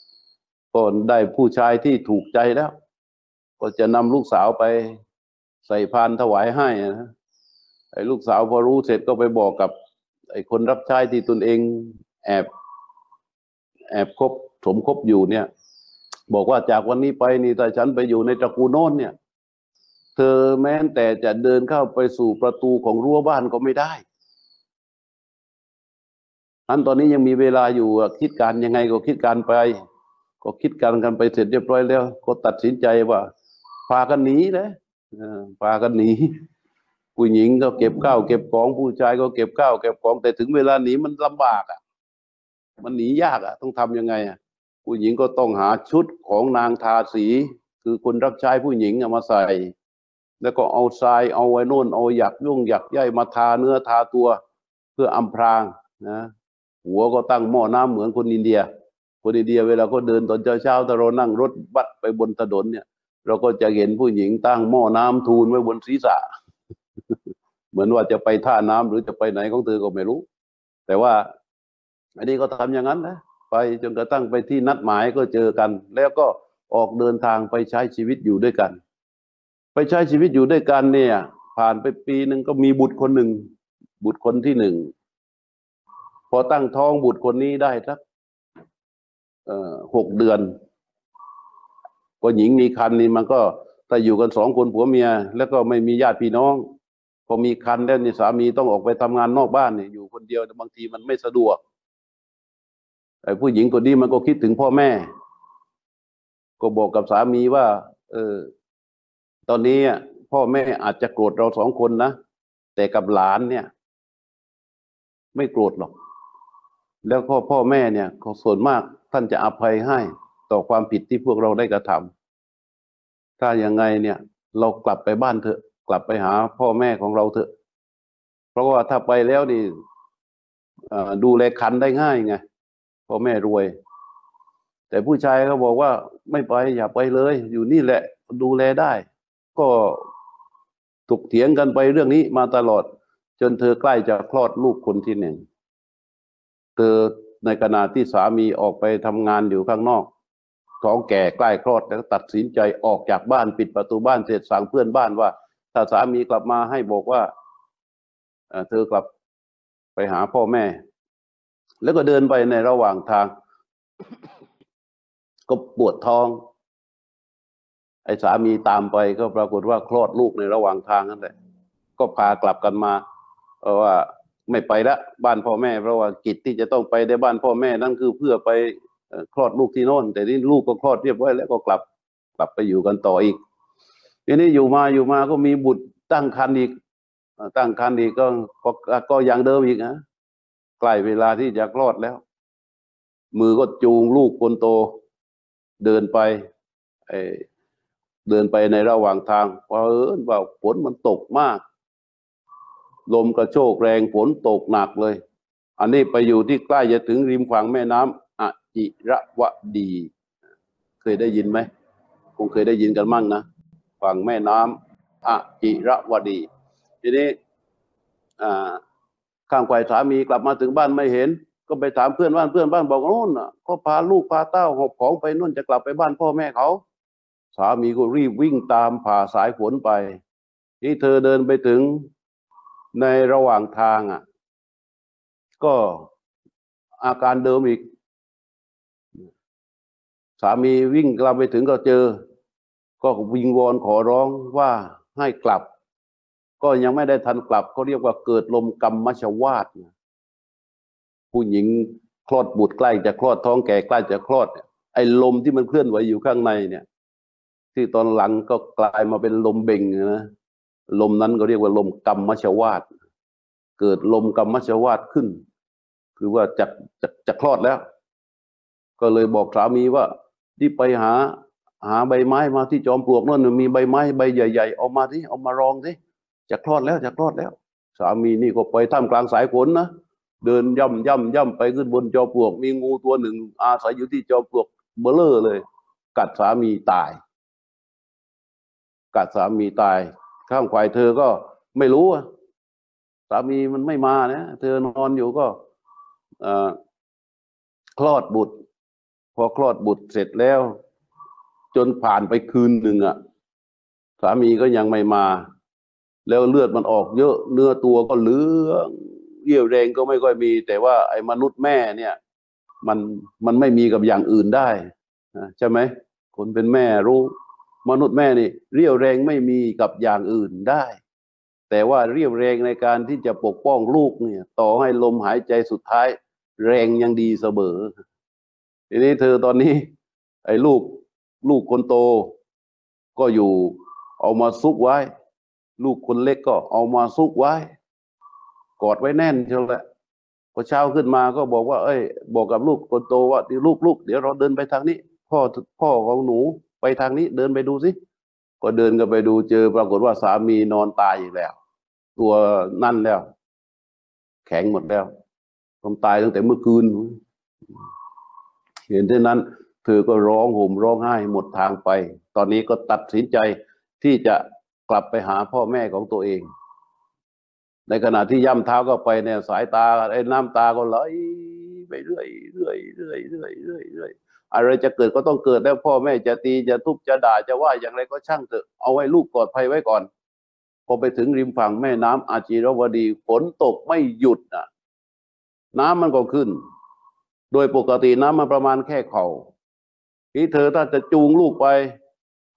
ก็ได้ผู้ชายที่ถูกใจแล้ว ก็จะนำลูกสาวไปใส่พานถวายให้นะไอ้ลูกสาวพอรู้เสร็จก็ไปบอกกับ ไอ้คนรับใช้ที่ตนเองแอบ แอบคบสมคบอยู่เนี่ย บอกว่าจากวันนี้ไปนี่ถ้าฉันไปอยู่ในตระกูลโน้นเนี่ย เธอแม้แต่จะเดินเข้าไปสู่ประตูของรั้วบ้านก็ไม่ได้อันตอนนี้ยังมีเวลาอยู่คิดการยังไงก็คิดการไป ก็คิดการกันไปเสร็จเรียบร้อยแล้ว ก็ตัดสินใจว่าพากันหนีเลยพากันหนีผู้หญิงก็เก็บข้าวเก็บของผู้ชายก็เก็บข้าวเก็บของแต่ถึงเวลาหนีมันลำบากอะ มันหนียากอะ ต้องทำยังไงอะ ผู้หญิงก็ต้องหาชุดของนางทาสี คือคนรับใช้ผู้หญิงมาใส่ แล้วก็เอาทรายเอาไว้โน่นเอาหยักยุ่งหยักใยมาทาเนื้อทาตัวเพื่ออำพรางนะหัวก็ตั้งหม้อน้ำเหมือนคนอินเดีย คนอินเดียเวลาก็เดินตอนเช้าๆถ้าเรานั่งรถบัสไปบนถนนเนี่ย เราก็จะเห็นผู้หญิงตั้งหม้อน้ำทูลไว้บนศีรษะ เหมือนว่าจะไปท่าน้ำหรือจะไปไหนของเธอก็ไม่รู้ แต่ว่า อันนี้ก็ทำอย่างนั้นนะ ไปจนกระทั่งไปที่นัดหมายก็เจอกัน แล้วก็ออกเดินทางไปใช้ชีวิตอยู่ด้วยกัน ไปใช้ชีวิตอยู่ด้วยกันเนี่ย ผ่านไปปีหนึ่งก็มีบุตรคนหนึ่ง บุตรคนที่หนึ่งพอตั้งท้องบุตรคนนี้ได้สักเอ่อหกเดือน ก็หญิงมีคันนี่มันก็ถ้าอยู่กันสองคนผัวเมีย แล้วก็ไม่มีญาติพี่น้องพอมีคันแล้วนี่สามีต้องออกไปทำงานนอกบ้านเนี่ยอยู่คนเดียวบางทีมันไม่สะดวก ไอ้ผู้หญิงคนนี้มันก็คิดถึงพ่อแม่ ก็บอกกับสามีว่า เออ ตอนนี้อะพ่อแม่อาจจะโกรธเราสองคนนะ แต่กับหลานเนี่ย ไม่โกรธหรอก แล้วก็พ่อแม่เนี่ยส่วนมากท่านจะอภัยให้ต่อความผิดที่พวกเราได้กระทำถ้าอย่างไงเนี่ย เรากลับไปบ้านเถอะ กลับไปหาพ่อแม่ของเราเถอะ เพราะว่าถ้าไปแล้วนี่ดูแลคันได้ง่ายไง พ่อแม่รวย แต่ผู้ชายเขาบอกว่าไม่ไปอย่าไปเลย อยู่นี่แหละดูแลได้ ก็ถกเถียงกันไปเรื่องนี้มาตลอด จนเธอใกล้จะคลอดลูกคนที่หนึ่ง เธอในขณะที่สามีออกไปทำงานอยู่ข้างนอกท้องแก่ใกล้คลอดแล้วตัดสินใจออกจากบ้านปิดประตูบ้านเสร็จสั่งเพื่อนบ้านว่า ถ้าสามีกลับมาให้บอกว่าเธอกลับไปหาพ่อแม่ แล้วก็เดินไปในระหว่างทาง ก็ปวดท้อง ไอ้สามีตามไปก็ปรากฏว่าคลอดลูกในระหว่างทางนั่นแหละก็พากลับกันมา เพราะว่าไม่ไปละบ้านพ่อแม่ เพราะว่ากิจที่จะต้องไปในบ้านพ่อแม่นั่นคือเพื่อไปคลอดลูกที่โน่น แต่นี่ลูกก็คลอดเรียบร้อยแล้วก็กลับกลับไปอยู่กันต่ออีกทีนี้อยู่มาอยู่มาก็มีบุตรตั้งครรภ์อีกตั้งครรภ์อีกก็ก็ก็อย่างเดิมอีกนะ ล้เวลาที่จะคลอดแล้ว มือก็จูงลูกคนโต เดินไปเดินไปในระหว่างทางเพราะเอิญว่าฝนมันตกมาก ลมกระโชกแรงฝนตกหนักเลย อันนี้ไปอยู่ที่ใกล้จะถึงริมฝั่งแม่น้ำอจิระวดี เคยได้ยินไหมคงเคยได้ยินกันมั่งนะฝั่งแม่น้ำอจิระวดี ทีนี้อ่า ข้างควสามีกลับมาถึงบ้านไม่เห็น ก็ไปถามเพื่อนบ้านเพื่อนบ้านบอกโน่นน่ะก็พาลูกพาเต้าหอบของไปนู่นจะกลับไปบ้านพ่อแม่เขา สามีก็รีบวิ่งตามผ่าสายฝนไป ที่เธอเดินไปถึงในระหว่างทางอะ ก็อาการเดิมอีก สามีวิ่งกลับไปถึงก็เจอ ก็วิงวอนขอร้องว่าให้กลับ ก็ยังไม่ได้ทันกลับเขาเรียกว่าเกิดลมกรรมมชวาตนะผู้หญิงคลอดบุตรใกล้จะคลอดท้องแก่ใกล้จะคลอดเนี่ยไอ้ลมที่มันเคลื่อนไหวอยู่ข้างในเนี่ย ที่ตอนหลังก็กลายมาเป็นลมเบ่งนะลมนั้นก็เรียกว่าลมกรรมมชวาตเกิดลมกรรมมชวาตขึ้น คือว่าจะจะจะคลอดแล้ว ก็เลยบอกสามีว่าที่ไปหาหาใบไม้มาที่จอมปลวกนั่นมีใบไม้ใบใหญ่ ๆ เอามาที่เอามารองสิ จะคลอดแล้วจะคลอดแล้ว สามีนี่ก็ไปท่ามกลางสายฝนนะเดินย่ำย่ำย่ำไปขึ้นบนจอปลวก มีงูตัวหนึ่ง อาศัยอยู่ที่จอปลวกเบลอเลย กัดสามีตาย กัดสามีตาย ข้างควายเธอก็ไม่รู้อะสามีมันไม่มานะเธอนอนอยู่ก็อคลอดบุตร พอคลอดบุตรเสร็จแล้ว จนผ่านไปคืนหนึ่งอะ สามีก็ยังไม่มา แล้วเลือดมันออกเยอะเนื้อตัวก็เหลืองเยี่ยวแรงก็ไม่ค่อยมี แต่ว่าไอ้มนุษย์แม่เนี่ย มันมันไม่มีกับอย่างอื่นได้ใช่ไหมคนเป็นแม่รู้ มนุษย์แม่นี่ เรี่ยวแรงไม่มีกับอย่างอื่นได้ แต่ว่าเรี่ยวแรงในการที่จะปกป้องลูกเนี่ย ต่อให้ลมหายใจสุดท้าย แรงยังดีเสมอทีนี้เธอตอนนี้ ไอ้ลูกลูกคนโต ก็อยู่เอามาซุกไว้ ลูกคนเล็กก็เอามาซุกไว้ กอดไว้แน่นเชียวแหละพอเช้าขึ้นมาก็บอกว่า เอ้ย บอกกับลูกคนโตว่าลูกลูกเดี๋ยวเราเดินไปทางนี้ พ่อพ่อของหนูไปทางนี้ เดินไปดูสิก็เดินกันไปดูเจอปรากฏว่าสามีนอนตายอีกแล้ว ตัวนั่นแล้ว แข็งหมดแล้วผมตายตั้งแต่เมื่อคืน เห็นเช่นนั้น เธอก็ร้องห่มร้องไห้หมดทางไป ตอนนี้ก็ตัดสินใจที่จะ กลับไปหาพ่อแม่ของตัวเอง ในขณะที่ย่ำเท้าก็ไปเนี่ยสายตาไอ้น้ำตาก็ไหลไปเรื่อยเรื่อยเรื่อยเรื่อยเรื่อยเรื่อยอะไรจะเกิดก็ต้องเกิดแล้วพ่อแม่จะตีจะทุบจะด่าจะว่าอย่างไรก็ช่างเถอะเอาไว้ลูกปลอดภัยไว้ก่อน พอไปถึงริมฝั่งแม่น้ำอาจีรวดีฝนตกไม่หยุดอะ น้ำมันก็ขึ้น โดยปกติน้ำมันประมาณแค่เขา่าที่เธอถ้าจะจูงลูกไป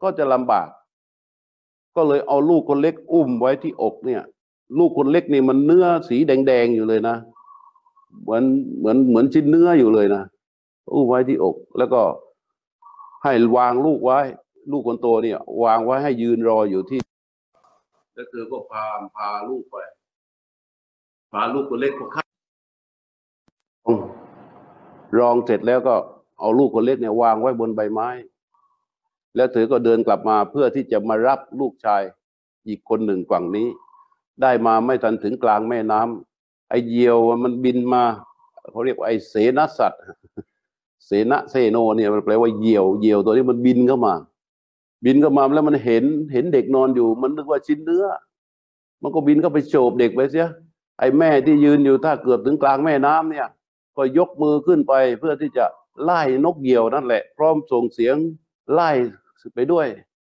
ก็จะลำบาก ก็เลยเอาลูกคนเล็กอุ้มไว้ที่อกเนี่ย ลูกคนเล็กนี่มันเนื้อสีแดงๆอยู่เลยนะ เหมือนเหมือนเหมือนชิ้นเนื้ออยู่เลยนะอุ้มไว้ที่อก แล้วก็ให้วางลูกไว้ ลูกคนโตเนี่ย วางไว้ให้ยืนรออยู่ที่แล้วเธอก็พาพาลูกไปพาลูกคนเล็กก็ข้ารองเสร็จแล้วก็เอาลูกคนเล็กเนี่ยวางไว้บนใบไม้ แล้วเธอก็เดินกลับมาเพื่อที่จะมารับลูกชายอีกคนหนึ่งฝั่งนี้ ได้มาไม่ทันถึงกลางแม่น้ำไอเหยียวมันบินมาเขาเรียกว่าไอเสนสัตว์เสนะเซโนเนี่ยมันแปลว่าเหยี่ยวเหยี่ยวตัวนี้มันบินเข้ามา บินเข้ามาแล้วมันเห็นเห็นเด็กนอนอยู่ มันนึกว่าชิ้นเนื้อ มันก็บินเข้าไปโฉบเด็กไปเสียไอ้แม่ที่ยืนอยู่ถ้าเกือบถึงกลางแม่น้ำเนี่ย ก็ยกมือขึ้นไปเพื่อที่จะไล่นกเหยี่ยวนั่นแหละ พร้อมส่งเสียงไล่ ไปด้วย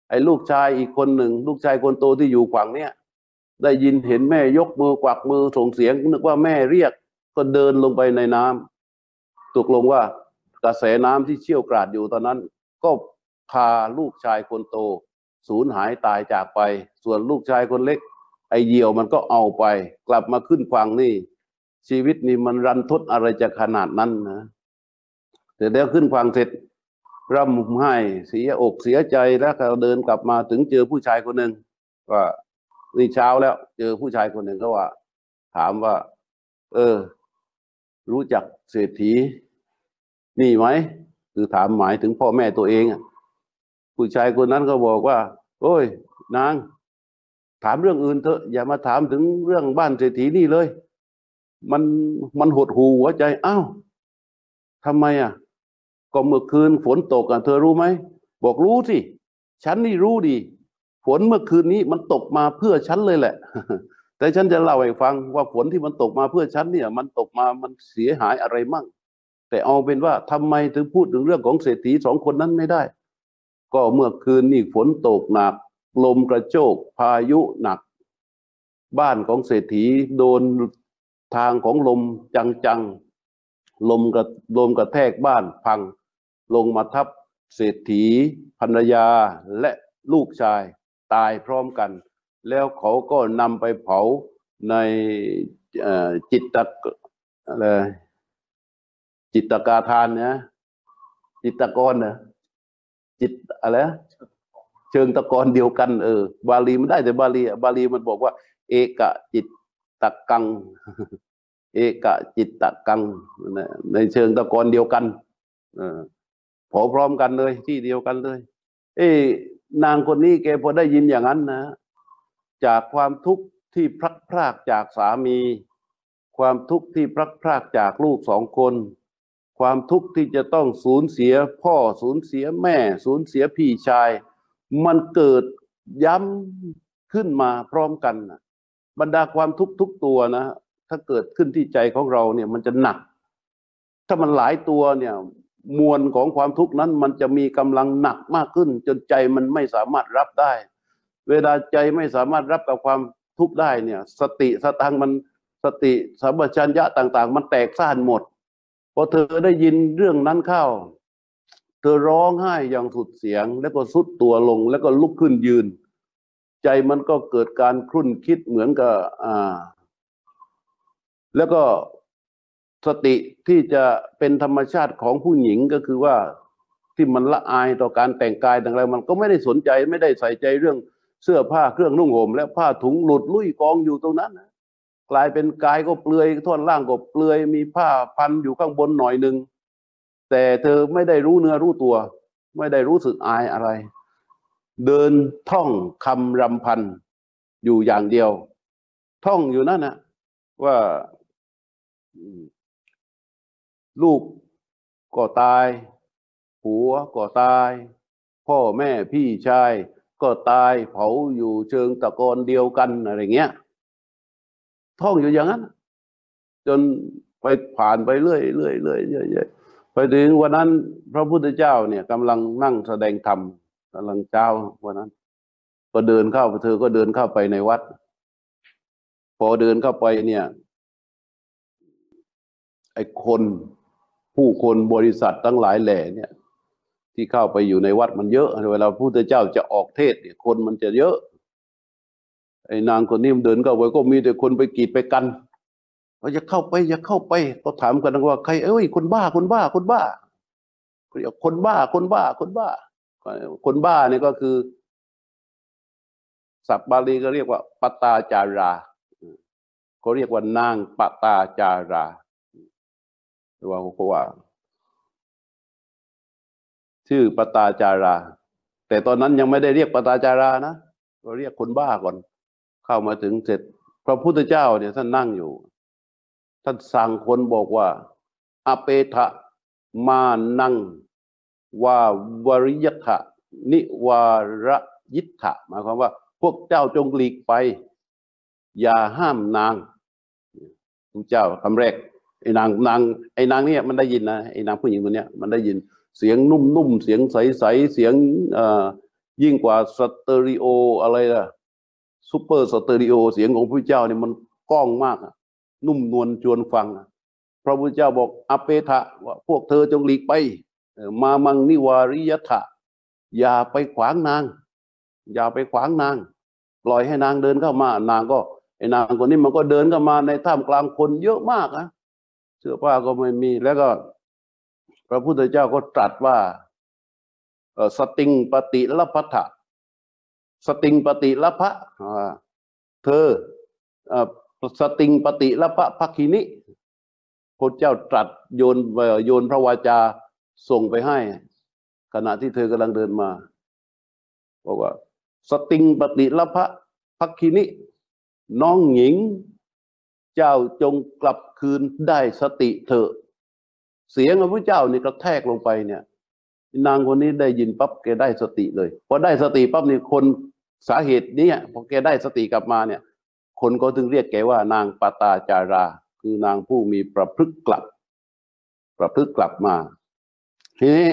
ไอ้ลูกชายอีกคนหนึ่ง ลูกชายคนโตที่อยู่ฝั่งเนี้ยได้ยินเห็นแม่ยกมือกวักมือส่งเสียงนึกว่าแม่เรียกก็เดินลงไปในน้ำตกลงว่ากระแสน้ำที่เชี่ยวกราดอยู่ตอนนั้น ก็พาลูกชายคนโต สูญหายตายจากไป ส่วนลูกชายคนเล็ก ไอเหยี่ยวมันก็เอาไป กลับมาขึ้นฝั่งนี่ ชีวิตนี่มันรันทดอะไรจะขนาดนั้นนะแต่แล้วขึ้นฝั่งเสร็จ ร่ำไห้เสียอกเสียใจแล้วก็เดินกลับมาถึงเจอผู้ชายคนหนึ่งว่านี่เช้าแล้ว เจอผู้ชายคนหนึ่งก็ว่า ถามว่า เออ รู้จักเศรษฐี นี่ไหมคือถามหมายถึงพ่อแม่ตัวเองผู้ชายคนนั้นก็บอกว่า โอ้ย นาง ถามเรื่องอื่นเถอะ อย่ามาถามถึงเรื่องบ้านเศรษฐีนี่เลย มันมันหดหูหัวใจอ้าวทำไมอะ ก็เมื่อคืนฝนตกอะเธอรู้ไหมบอกรู้สิฉันนี่รู้ดีฝนเมื่อคืนนี้มันตกมาเพื่อฉันเลยแหละ แต่ฉันจะเล่าให้ฟังว่าฝนที่มันตกมาเพื่อฉันเนี่ย มันตกมามันเสียหายอะไรมั่ง แต่เอาเป็นว่าทำไมถึงพูดถึงเรื่องของเศรษฐีสองคนนั้นไม่ได้ ก็เมื่อคืนนี่ฝนตกหนัก ลมกระโชกพายุหนัก บ้านของเศรษฐีโดนทางของลมจังๆลมกระลมกระแทกบ้านพัง ลงมาทับเศรษฐีภรรยาและลูกชายตายพร้อมกัน แล้วเขาก็นำไปเผาในจิตตกอะไรจิตตกาทานนะจิตตะกรนะจิตอะไรเชิงตะกอนเดียวกันเออบาลีมันได้แต่บาลีบาลีมันบอกว่า เอกะจิตตะกัง เอกะจิตตะกังในเชิงตะกอนเดียวกัน เออ เผาพร้อมกันเลย ที่เดียวกันเลย เอ้นางคนนี้แกพอได้ยินอย่างนั้นนะ จากความทุกข์ที่พลัดพรากจากสามี ความทุกข์ที่พลัดพรากจากลูกสองคน ความทุกข์ที่จะต้องสูญเสียพ่อสูญเสียแม่สูญเสียพี่ชาย มันเกิดย้ำขึ้นมาพร้อมกันนะบรรดาความทุกข์ทุกตัวนะ ถ้าเกิดขึ้นที่ใจของเราเนี่ยมันจะหนัก ถ้ามันหลายตัวเนี่ย มวลของความทุกข์นั้น มันจะมีกำลังหนักมากขึ้น จนใจมันไม่สามารถรับได้ เวลาใจไม่สามารถรับกับความทุกข์ได้เนี่ย สติสตังมันสติสัมปชัญญะต่าง ๆ มันแตกซ่านหมดพอเธอได้ยินเรื่องนั้นเข้า เธอร้องไห้อย่างสุดเสียง แล้วก็สุดตัวลงแล้วก็ลุกขึ้นยืน ใจมันก็เกิดการครุ่นคิดเหมือนกับอ่า แล้วก็ สติที่จะเป็นธรรมชาติของผู้หญิงก็คือว่าที่มันละอายต่อการแต่งกายต่างๆมันก็ไม่ได้สนใจไม่ได้ใส่ใจเรื่องเสื้อผ้าเครื่องนุ่งห่มและผ้าถุงหลุดลุ่ยกองอยู่ตรงนั้นนะกลายเป็นกายก็เปลือยท่อนล่างก็เปลือยมีผ้าพันอยู่ข้างบนหน่อยหนึ่งแต่เธอไม่ได้รู้เนื้อรู้ตัว ไม่ได้รู้สึกอายอะไร เดินท่องคำรำพันอยู่อย่างเดียว ท่องอยู่นั่นนะว่า ลูกก็ตาย ผัวก็ตาย พ่อแม่พี่ชาย ก็ตายเผาอยู่เชิงตะกอนเดียวกันอะไรเงี้ย ท่องอยู่อย่างนั้น จนไปผ่านไปเรื่อยเรื่อยเรื่อยเรื่อยเรื่อยไปถึงวันนั้นพระพุทธเจ้าเนี่ยกำลังนั่งแสดงธรรมกำลังเจ้าวันนั้น ก็เดินเข้าเธอก็เดินเข้าไปในวัด พอเดินเข้าไปเนี่ย ไอ้คน ผู้คนบริษัททั้งหลายแหล่เนี่ยที่เข้าไปอยู่ในวัดมันเยอะเวลาพระพุทธเจ้าจะออกเทศเนี่ยคนมันจะเยอะ ไอ้นางคนนี้มันเดินเข้าไปก็มีแต่คนไปกีดไปกันว่าจะเข้าไปอย่าเข้าไปก็ถามกันว่าใครเอ้ยคนบ้าคนบ้าคนบ้าเรียกคนบ้าคนบ้าคนบ้า คนบ้าเนี่ยก็คือ ศัพท์บาลีก็เรียกว่าปตาจาราเขาเรียกว่านางปตาจารา รือว่าเขาว่าชื่อปตาจารา แต่ตอนนั้นยังไม่ได้เรียกปตาจารานะก็เรียกคนบ้าก่อน เข้ามาถึงเสร็จ พระพุทธเจ้าเนี่ยท่านนั่งอยู่ ท่านสั่งคนบอกว่าอเปทะมานังวาวริยทะนิวารยิทธะหมายความว่า พวกเจ้าจงหลีกไป อย่าห้ามนางพระเจ้าคำแรก ไอ้นางนางไอ้นางเนี่ยมันได้ยินนะไอ้นางผู้หญิงคนเนี้ยมันได้ยินเสียงนนุ่มๆเสียงใสๆเสียงเอ่อยิ่งกว่าสเตอริโออะไรล่ะซูเปอร์สเตอริโอเสียงของพระเจ้าเนี่ยมันก้องมากนุ่มนวลชวนฟังพระพุทธเจ้าบอกอเปทะว่าพวกเธอจงหลีกไป มามังนิวาริยทะอย่าไปขวางนาง อย่าไปขวางนาง ปล่อยให้นางเดินเข้ามา นางก็ไอ้นางคนนี้มันก็เดินเข้ามาในท่ามกลางคนเยอะมากนะ เสื้อผ้าก็ไม่มีแล้วก็ พระพุทธเจ้าก็ตรัสว่าสติงปฏิละพัทะสติงปฏิละพะเธอสติงปฏิละพะพักคินิพระเจ้าตรัสโยนโยนพระวาจาส่งไปให้ ขณะที่เธอกำลังเดินมาบอกว่า สติงปฏิละพะพักคินิน้องหญิง เจ้าจงกลับคืนได้สติเถอะ เสียงของพระเจ้านี่กระแทกลงไปเนี่ย นางคนนี้ได้ยินปั๊บแกได้สติเลยพอได้สติปั๊บนี่คนสาเหตุนี้พอแกได้สติกลับมาเนี่ย คนก็ถึงเรียกแกว่านางปตาจารา คือนางผู้มีประพฤกกลับ ประพฤกกลับมาทีนี้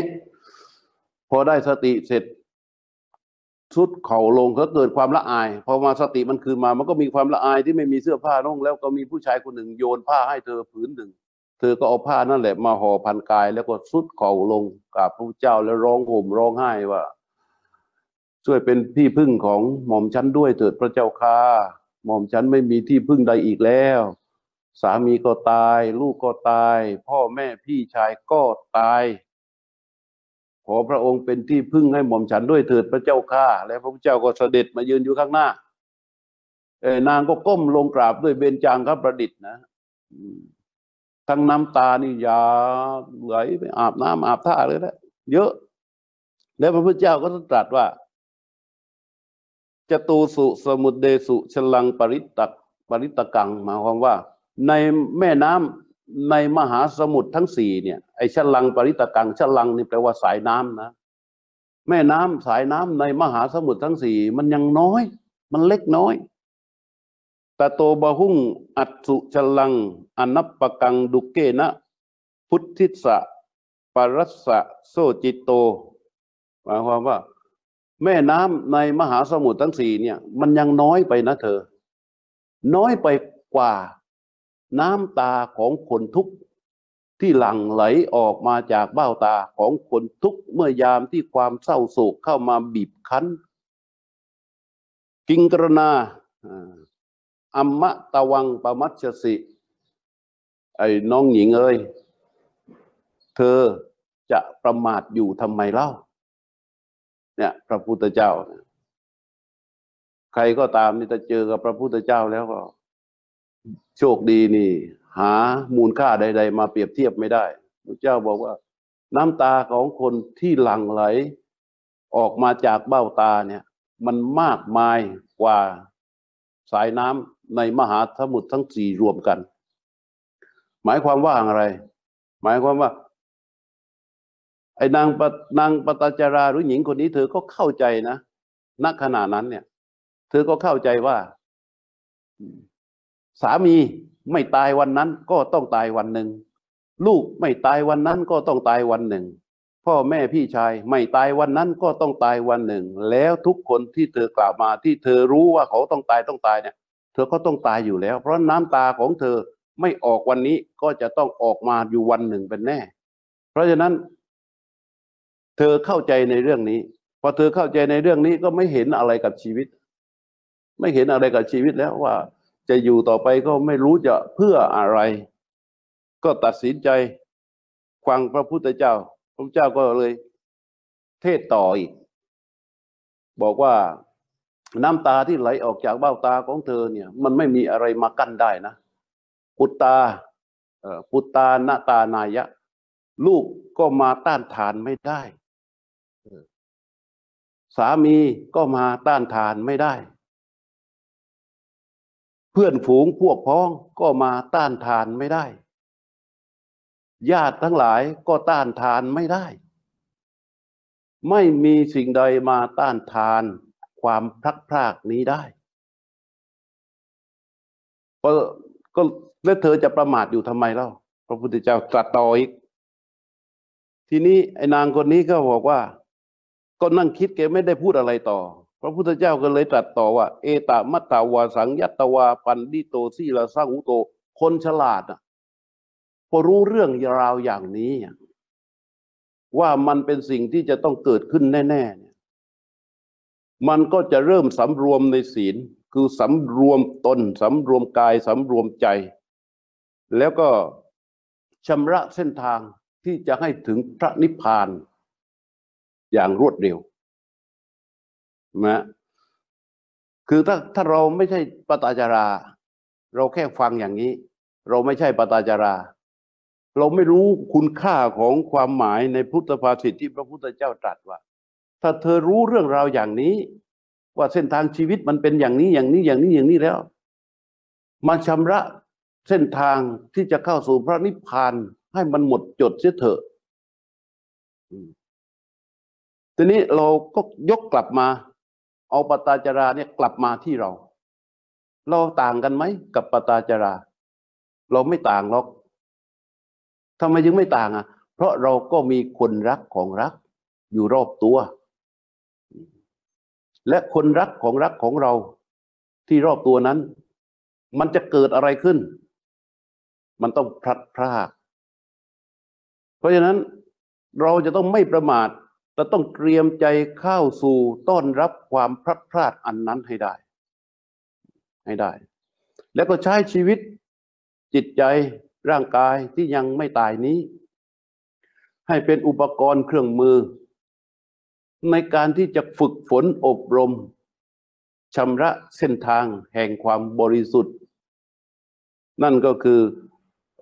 พอได้สติเสร็จ ชุดเข่าลงก็เกิดความละอายพอมาสติมันคืนมามันก็มีความละอายที่ไม่มีเสื้อผ้านุ่งแล้วก็มีผู้ชายคนหนึ่งโยนผ้าให้เธอผืนหนึ่ง เธอก็เอาผ้านั่นแหละมาห่อพันกาย แล้วก็สุดเข่าลงกราบพระเจ้าแล้วร้องห่มร้องไห้ว่า ช่วยเป็นที่พึ่งของหม่อมฉันด้วยเถิดพระเจ้าค่ะหม่อมฉันไม่มีที่พึ่งใดอีกแล้ว สามีก็ตาย ลูกก็ตาย พ่อแม่พี่ชายก็ตาย ขอพระองค์เป็นที่พึ่งให้หม่อมฉันด้วยเถิดพระเจ้าข้าและพระพุทธเจ้าก็เสด็จมายืนอยู่ข้างหน้าเออนางก็ก้มลงกราบด้วยเบญจางครับประดิษฐ์นะทั้งน้ำตานี่ยาไหลไปอาบน้ำอาบท่าเลยนะเยอะ แล้วพระพุทธเจ้าก็ตรัสว่าจตูสุสมุดเดสุชลังปริตตปริตกังหมายความว่า ในแม่น้ำ ในมหาสมุทรทั้งสี่เนี่ยไอ้ชลังปริตกังชลังนี่แปลว่าสายน้ำนะแม่น้ำสายน้ำในมหาสมุทรทั้งสี่มันยังน้อย มันเล็กน้อยตะโตบะหุ่ง อัตสุชลัง อนัปปะกังดุเกนะ พุทธิสะปรัสสะโซจิตโตหมายความว่า แม่น้ำในมหาสมุทรทั้งสี่เนี่ย มันยังน้อยไปนะเธอ น้อยไปกว่า น้ำตาของคนทุกข์ที่หลั่งไหลออกมาจากเบ้าตาของคนทุกข์เมื่อยามที่ความเศร้าโศกเข้ามาบีบคั้น กิงกรณาอ่าอัมมะตะวังปมัชชสิ ไอ้น้องหญิงเอ้ย เธอจะประมาทอยู่ทำไมเล่า เนี่ย พระพุทธเจ้า ใครก็ตามนี่ถ้าเจอกับพระพุทธเจ้าแล้วก็ โชคดีนี่ หามูลค่าใด ๆ มาเปรียบเทียบไม่ได้พระเจ้าบอกว่า น้ำตาของคนที่หลั่งไหล ออกมาจากเบ้าตาเนี่ย มันมากมายกว่าสายน้ำในมหาสมุทรทั้งสี่รวมกัน หมายความว่าอะไร หมายความว่า ไอ้นางปนางปตจาราหรือหญิงคนนี้เธอก็เข้าใจนะณขณะนั้นเนี่ย เธอก็เข้าใจว่า สามีไม่ตายวันนั้นก็ต้องตายวันหนึ่ง ลูกไม่ตายวันนั้นก็ต้องตายวันหนึ่ง พ่อแม่พี่ชายไม่ตายวันนั้นก็ต้องตายวันหนึ่ง แล้วทุกคนที่เธอกล่าวมาที่เธอรู้ว่าเขาต้องตายต้องตายเนี่ยเธอก็ต้องตายอยู่แล้ว เพราะน้ำตาของเธอไม่ออกวันนี้ก็จะต้องออกมาอยู่วันหนึ่งเป็นแน่ เพราะฉะนั้น เธอเข้าใจในเรื่องนี้พอเธอเข้าใจในเรื่องนี้ก็ไม่เห็นอะไรกับชีวิต ไม่เห็นอะไรกับชีวิตแล้วว่า จะอยู่ต่อไปก็ไม่รู้จะเพื่ออะไร ก็ตัดสินใจฟังพระพุทธเจ้า พระเจ้าก็เลย เทศต่ออีก บอกว่าน้ำตาที่ไหลออกจากเบ้าตาของเธอเนี่ย มันไม่มีอะไรมากั้นได้นะปุตตาปุตตานาตานายะ ลูกก็มาต้านทานไม่ได้ สามีก็มาต้านทานไม่ได้ เพื่อนฝูงพวกพ้องก็มาต้านทานไม่ได้ ญาติทั้งหลายก็ต้านทานไม่ได้ ไม่มีสิ่งใดมาต้านทานความพลักพรากนี้ได้ก็ก็แล้วเธอจะประมาทอยู่ทำไมเล่าพระพุทธเจ้าตรัสต่ออีก ทีนี้ไอ้นางคนนี้ก็บอกว่า ก็นั่งคิดแกไม่ได้พูดอะไรต่อ พระพุทธเจ้าก็เลยตรัสต่อว่า เอตามัตตาวาสังยัตตวาปันดิโตสีลาสังุโต คนฉลาดอะพอรู้เรื่องราวอย่างนี้ ว่ามันเป็นสิ่งที่จะต้องเกิดขึ้นแน่ๆเนี่ยมันก็จะเริ่มสำรวมในศีล คือสำรวมตนสำรวมกายสำรวมใจ แล้วก็ชำระเส้นทางที่จะให้ถึงพระนิพพานอย่างรวดเร็ว นะคือถ้าถ้าเราไม่ใช่ปตาจารา เราแค่ฟังอย่างนี้ เราไม่ใช่ปตาจารา เราไม่รู้คุณค่าของความหมายในพุทธภาษิตที่พระพุทธเจ้าตรัสว่า ถ้าเธอรู้เรื่องราวอย่างนี้ ว่าเส้นทางชีวิตมันเป็นอย่างนี้อย่างนี้อย่างนี้อย่างนี้แล้วมาชำระเส้นทางที่จะเข้าสู่พระนิพพานให้มันหมดจดเสียเถอะทีนี้เราก็ยกกลับมา เอาปตาจาราเนี่ยกลับมาที่เรา เราต่างกันไหมกับปตาจารา เราไม่ต่างหรอกทำไมยังไม่ต่างอะ เพราะเราก็มีคนรักของรัก อยู่รอบตัว และคนรักของรักของเรา ที่รอบตัวนั้น มันจะเกิดอะไรขึ้น มันต้องพลัดพราก เพราะฉะนั้นเราจะต้องไม่ประมาท เราต้องเตรียมใจเข้าสู่ต้อนรับความพลัดพรากอันนั้นให้ได้ ให้ได้ แล้วก็ใช้ชีวิตจิตใจร่างกายที่ยังไม่ตายนี้ ให้เป็นอุปกรณ์เครื่องมือ ในการที่จะฝึกฝนอบรมชำระเส้นทางแห่งความบริสุทธิ์ นั่นก็คือ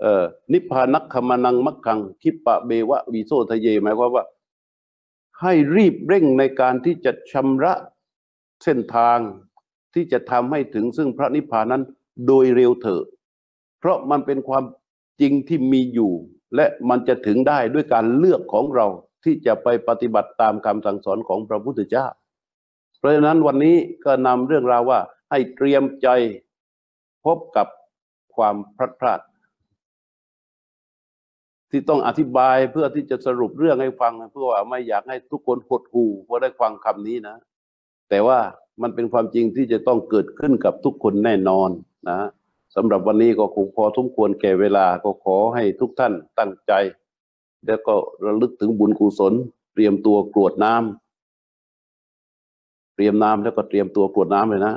ออนิพพานักขมานังมักขังคิปปะเบวะวีโซทะเยหมายความว่า ให้รีบเร่งในการที่จะชำระเส้นทางที่จะทำให้ถึงซึ่งพระนิพพานนั้นโดยเร็วเถิดเพราะมันเป็นความจริงที่มีอยู่ และมันจะถึงได้ด้วยการเลือกของเราที่จะไปปฏิบัติตามคำสั่งสอนของพระพุทธเจ้า เพราะฉะนั้นวันนี้ก็นำเรื่องราวว่าให้เตรียมใจพบกับความพลัดพราก ที่ต้องอธิบายเพื่อที่จะสรุปเรื่องให้ฟังเพื่อว่าไม่อยากให้ทุกคนหดหู่เพราะได้ฟังคำนี้นะ แต่ว่ามันเป็นความจริงที่จะต้องเกิดขึ้นกับทุกคนแน่นอนนะสำหรับวันนี้ก็คงพอสมควรแก่เวลาก็ขอให้ทุกท่านตั้งใจ แล้วก็ระลึกถึงบุญกุศล เตรียมตัวกรวดน้ำเตรียมน้ำแล้วก็เตรียมตัวกรวดน้ำเลยนะ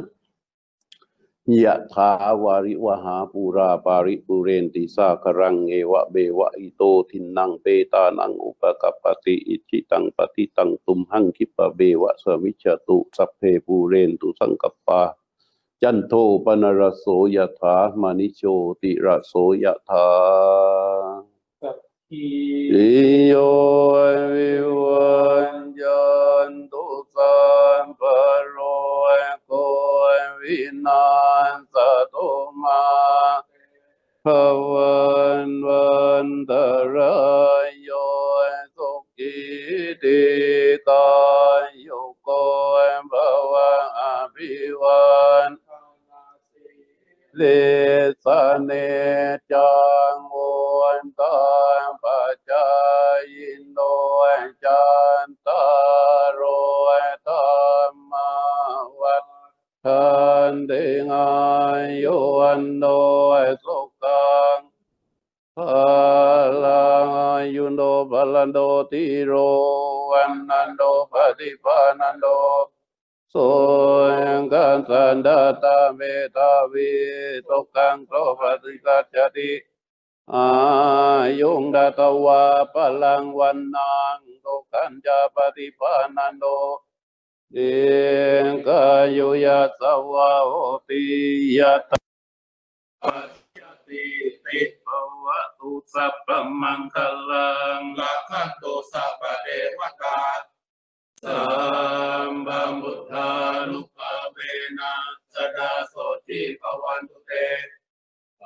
ยะถาวาริวหาปูราปาริปุเรนติสาครังเอวะเบวะอิโตทินนังเปตานังอุปกัปติอิจิตังปฏิตังตุมหังคิปะเบวะสมิจตุสัพเพปูเรนตุสังกปา จันโทปนรโสยถามานิโชติระโสยะถาอิโยวิวันจันตุสัมปโรโก วินาศตุมาภวันวันตรายโยสุขิติกายโยโกภวะอภิวันเลสเนจังโวนตัง ติงายุวันโดยสุขังพลังอายุโนพลันโดติโรวันนันโดปฏิปานันโดโสยังกันสันดาตาเมตาวิตกังโสปฏิกัจจติอายุงดาตวาพลังวันนังตุกันจาปฏิปานันโด เดงกายุยัสวะโหติยัตปัจจติติภวะตุสัพพมังคลังลักขันโตสัพพเทวตาสัมบัมบุทธานุภาเวนะสดาโสติภวันตุเตภ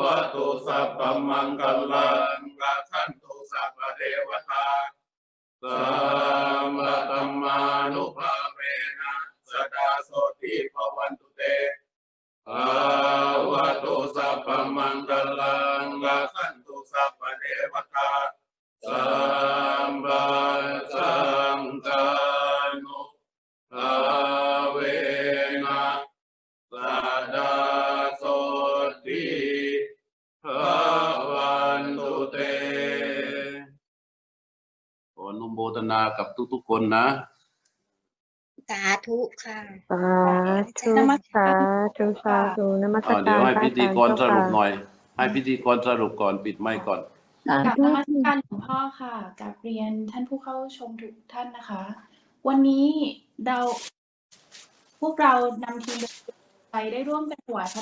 วะตุสัพพมังคลังลักขันโตสัพพเทวต สัมบัตมานุภาเวนะสดาโสติภวันตุเตภาวะตุสัพพมังคลังละขันตุสัพพเทวตาสัมบัสังกา ทนากับทุกๆคนนะ สาธุค่ะสาธุนมัสสาการธุสาธุนมัสอ่าการเดี๋ยวให้พะพิธีกรสอาจารุปเจ้าค่ะหน่อย ให้พิธีกรสรุปก่อนปิดไมค์ก่อนสากับธุนมัสการหลวงพ่อค่ะกับเรียนท่านผู้เข้าชมทุกท่านนะคะ วันนี้เราพวกเรานำทีมไปได้ร่วมกันถวายพร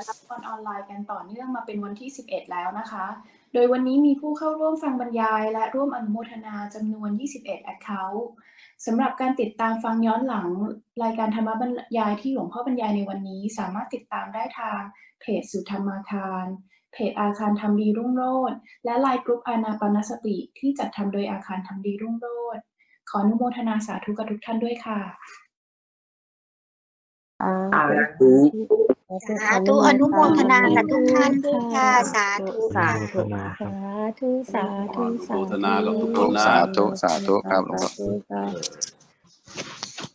ะรับพรออนไลน์กันต่อเนื่องมาเป็นวันที่ 11 แล้วนะคะ โดยวันนี้มีผู้เข้าร่วมฟังบรรยาย และร่วมอนุโมทนาจำนวน 21 Account สำหรับการติดตามฟังย้อนหลังรายการธรรมบรรยายที่หลวงพ่อบรรยายในวันนี้ สามารถติดตามได้ทางเพจสุธรรมาคาร เพจอาคารทำดีรุ่งโรจน์และ LINE group อานาปนสติที่จัดทำโดยอาคารทำดีรุ่งโรจน์ขออนุโมทนาสาธุกับทุกท่านด้วยค่ะสาธุ สาธุอนุโมทนากับทุกท่านด้วยค่ะสาธุสาค่ะธุสาธุสาธุอนุโมทนากับทุกคนสาธุสาธุครับหลวงพ่อสาธุ